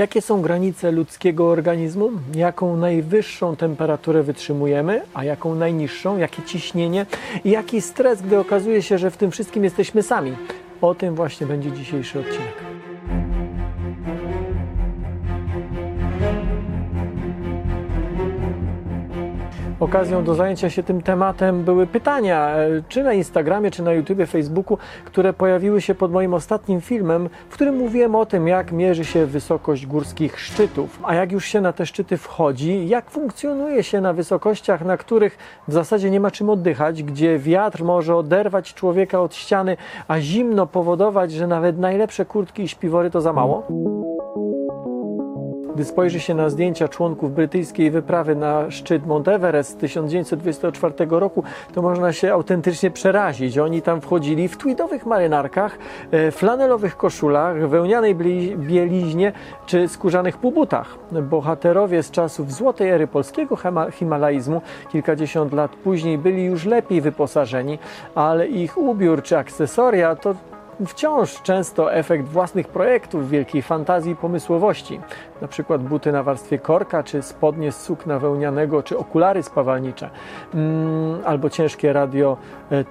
Jakie są granice ludzkiego organizmu? Jaką najwyższą temperaturę wytrzymujemy, a jaką najniższą? Jakie ciśnienie i jaki stres, gdy okazuje się, że w tym wszystkim jesteśmy sami? O tym właśnie będzie dzisiejszy odcinek. Okazją do zajęcia się tym tematem były pytania, e, czy na Instagramie, czy na YouTubie, Facebooku, które pojawiły się pod moim ostatnim filmem, w którym mówiłem o tym, jak mierzy się wysokość górskich szczytów, a jak już się na te szczyty wchodzi, jak funkcjonuje się na wysokościach, na których w zasadzie nie ma czym oddychać, gdzie wiatr może oderwać człowieka od ściany, a zimno powodować, że nawet najlepsze kurtki i śpiwory to za mało. Gdy spojrzy się na zdjęcia członków brytyjskiej wyprawy na szczyt Mount Everest z 1924 roku, to można się autentycznie przerazić. Oni tam wchodzili w tweedowych marynarkach, e, flanelowych koszulach, wełnianej bieliźnie czy skórzanych półbutach. Bohaterowie z czasów złotej ery polskiego himalaizmu kilkadziesiąt lat później byli już lepiej wyposażeni, ale ich ubiór czy akcesoria to wciąż często efekt własnych projektów, wielkiej fantazji i pomysłowości. Na przykład buty na warstwie korka, czy spodnie z sukna wełnianego, czy okulary spawalnicze, mm, albo ciężkie radio, e,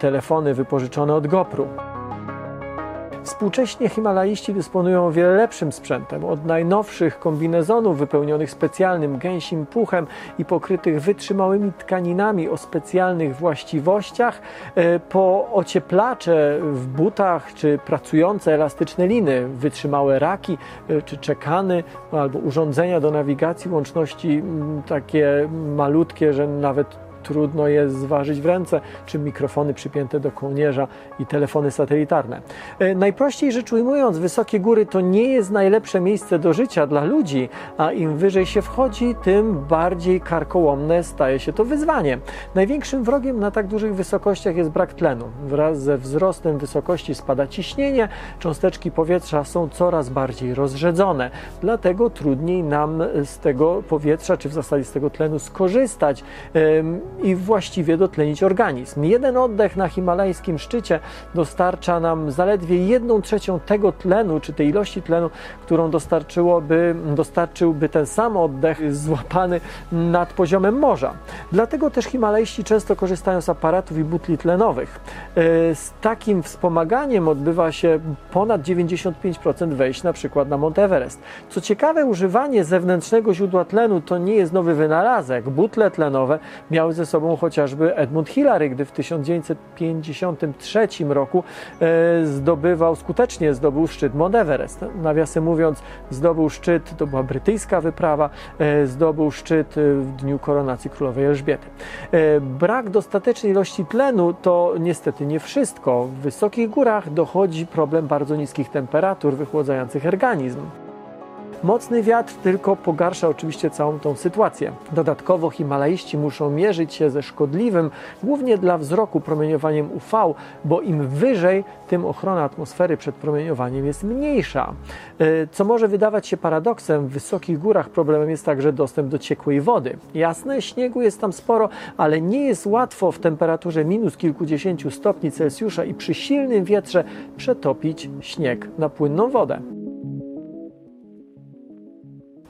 wypożyczone od GoPru. Współcześnie Himalaiści dysponują o wiele lepszym sprzętem, od najnowszych kombinezonów wypełnionych specjalnym gęsim puchem i pokrytych wytrzymałymi tkaninami o specjalnych właściwościach, e, po ocieplacze w butach czy pracujące elastyczne liny, wytrzymałe raki e, czy czekany albo urządzenia do nawigacji łączności takie malutkie, że nawet trudno je zważyć w ręce, czy mikrofony przypięte do kołnierza i telefony satelitarne. E, najprościej rzecz ujmując, wysokie góry to nie jest najlepsze miejsce do życia dla ludzi, a im wyżej się wchodzi, tym bardziej karkołomne staje się to wyzwanie. Największym wrogiem na tak dużych wysokościach jest brak tlenu. Wraz ze wzrostem wysokości spada ciśnienie, cząsteczki powietrza są coraz bardziej rozrzedzone. Dlatego trudniej nam z tego powietrza, czy w zasadzie z tego tlenu skorzystać i właściwie dotlenić organizm. Jeden oddech na himalajskim szczycie dostarcza nam zaledwie jedną trzecią tego tlenu, czy tej ilości tlenu, którą dostarczyłoby, dostarczyłby ten sam oddech złapany nad poziomem morza. Dlatego też himalajści często korzystają z aparatów i butli tlenowych. E, z takim wspomaganiem odbywa się ponad 95% wejść na przykład na Mount Everest. Co ciekawe, używanie zewnętrznego źródła tlenu to nie jest nowy wynalazek. Butle tlenowe miały ze sobą chociażby Edmund Hillary, gdy w 1953 roku e, zdobywał, skutecznie zdobył szczyt Mount Everest. Nawiasem mówiąc, zdobył szczyt, to była brytyjska wyprawa, e, zdobył szczyt e, w dniu koronacji królowej Elżbiety. Brak dostatecznej ilości tlenu to niestety nie wszystko. W wysokich górach dochodzi problem bardzo niskich temperatur wychładzających organizm. Mocny wiatr tylko pogarsza oczywiście całą tą sytuację. Dodatkowo Himalaiści muszą mierzyć się ze szkodliwym, głównie dla wzroku, promieniowaniem UV, bo im wyżej, tym ochrona atmosfery przed promieniowaniem jest mniejsza. E, co może wydawać się paradoksem, w wysokich górach problemem jest także dostęp do ciekłej wody. Jasne, śniegu jest tam sporo, ale nie jest łatwo w temperaturze minus kilkudziesięciu stopni Celsjusza i przy silnym wietrze przetopić śnieg na płynną wodę.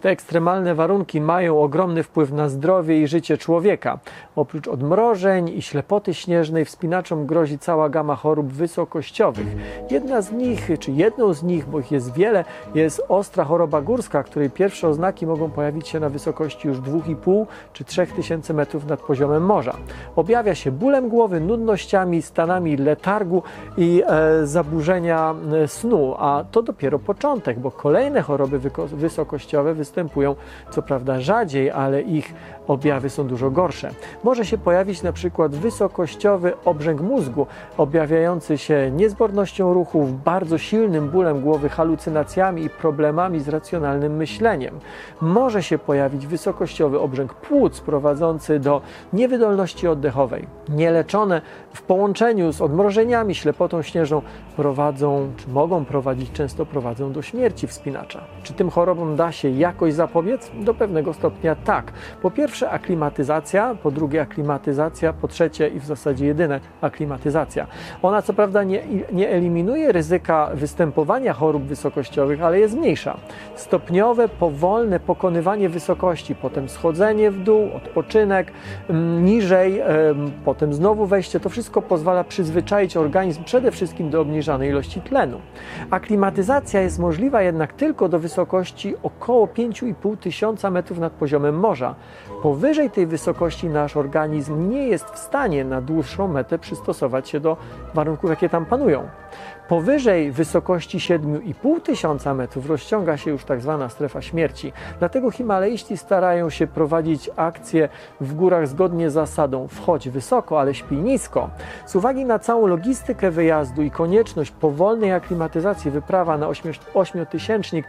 Te ekstremalne warunki mają ogromny wpływ na zdrowie i życie człowieka. Oprócz odmrożeń i ślepoty śnieżnej wspinaczom grozi cała gama chorób wysokościowych. Jedna z nich, czy jedną z nich, bo ich jest wiele, jest ostra choroba górska, której pierwsze oznaki mogą pojawić się na wysokości już 2,5 czy 3000 metrów nad poziomem morza. Objawia się bólem głowy, nudnościami, stanami letargu i e, zaburzenia e, snu, a to dopiero początek, bo kolejne choroby wysokościowe występują co prawda rzadziej, ale ich objawy są dużo gorsze. Może się pojawić na przykład wysokościowy obrzęk mózgu, objawiający się niezbornością ruchów, bardzo silnym bólem głowy, halucynacjami i problemami z racjonalnym myśleniem. Może się pojawić wysokościowy obrzęk płuc prowadzący do niewydolności oddechowej. Nieleczone w połączeniu z odmrożeniami, ślepotą śnieżną prowadzą, czy mogą prowadzić, często prowadzą do śmierci wspinacza. Czy tym chorobom da się jak jakoś zapobiec? Do pewnego stopnia tak. Po pierwsze aklimatyzacja, po drugie aklimatyzacja, po trzecie i w zasadzie jedyne aklimatyzacja. Ona co prawda nie, nie eliminuje ryzyka występowania chorób wysokościowych, ale je zmniejsza. Stopniowe, powolne pokonywanie wysokości, potem schodzenie w dół, odpoczynek, mm, niżej, potem znowu wejście, to wszystko pozwala przyzwyczaić organizm przede wszystkim do obniżanej ilości tlenu. Aklimatyzacja jest możliwa jednak tylko do wysokości około 5,5 tysiąca metrów nad poziomem morza. Powyżej tej wysokości nasz organizm nie jest w stanie na dłuższą metę przystosować się do warunków, jakie tam panują. Powyżej wysokości 7,5 tysiąca metrów rozciąga się już tak zwana strefa śmierci. Dlatego Himalaiści starają się prowadzić akcje w górach zgodnie z zasadą wchodź wysoko, ale śpi nisko. Z uwagi na całą logistykę wyjazdu i konieczność powolnej aklimatyzacji wyprawa na ośmiotysięcznik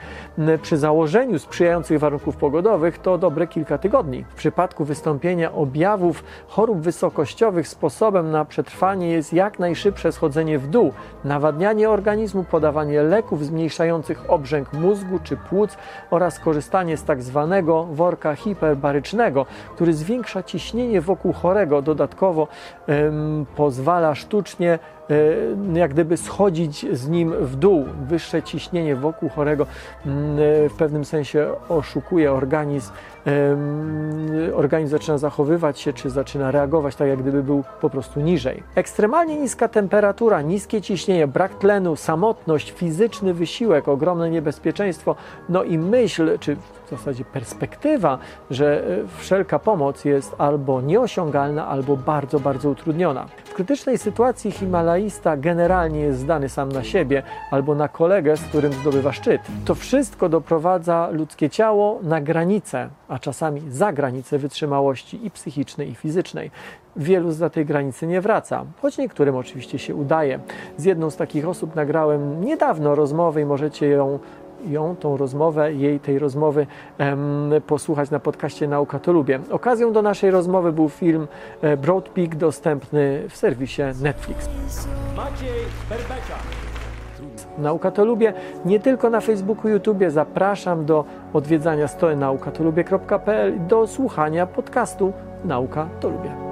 przy założeniu sprzyjających warunków pogodowych to dobre kilka tygodni. W przypadku wystąpienia objawów chorób wysokościowych sposobem na przetrwanie jest jak najszybsze schodzenie w dół, nawadnianie organizmu, podawanie leków zmniejszających obrzęk mózgu czy płuc oraz korzystanie z tak zwanego worka hiperbarycznego, który zwiększa ciśnienie wokół chorego, dodatkowo ym, pozwala sztucznie jak gdyby schodzić z nim w dół. Wyższe ciśnienie wokół chorego mm, e, w pewnym sensie oszukuje organizm. Organizm zaczyna zachowywać się, czy zaczyna reagować tak, jak gdyby był po prostu niżej. Ekstremalnie niska temperatura, niskie ciśnienie, brak tlenu, samotność, fizyczny wysiłek, ogromne niebezpieczeństwo, no i myśl, czy w zasadzie perspektywa, że e, wszelka pomoc jest albo nieosiągalna, albo bardzo, bardzo utrudniona. Krytycznej sytuacji Himalaista generalnie jest zdany sam na siebie albo na kolegę, z którym zdobywa szczyt. To wszystko doprowadza ludzkie ciało na granicę, a czasami za granicę wytrzymałości i psychicznej, i fizycznej. Wielu za tej granicy nie wraca, choć niektórym oczywiście się udaje. Z jedną z takich osób nagrałem niedawno rozmowę i możecie ją ją, tą rozmowę, jej tej rozmowy posłuchać na podcaście Nauka to Lubię. Okazją do naszej rozmowy był film e, Broad Peak dostępny w serwisie Netflix. Maciej Berbeka. Nauka to lubię. Nie tylko na Facebooku, YouTube. Zapraszam do odwiedzania strony naukatolubię.pl do słuchania podcastu Nauka to lubię.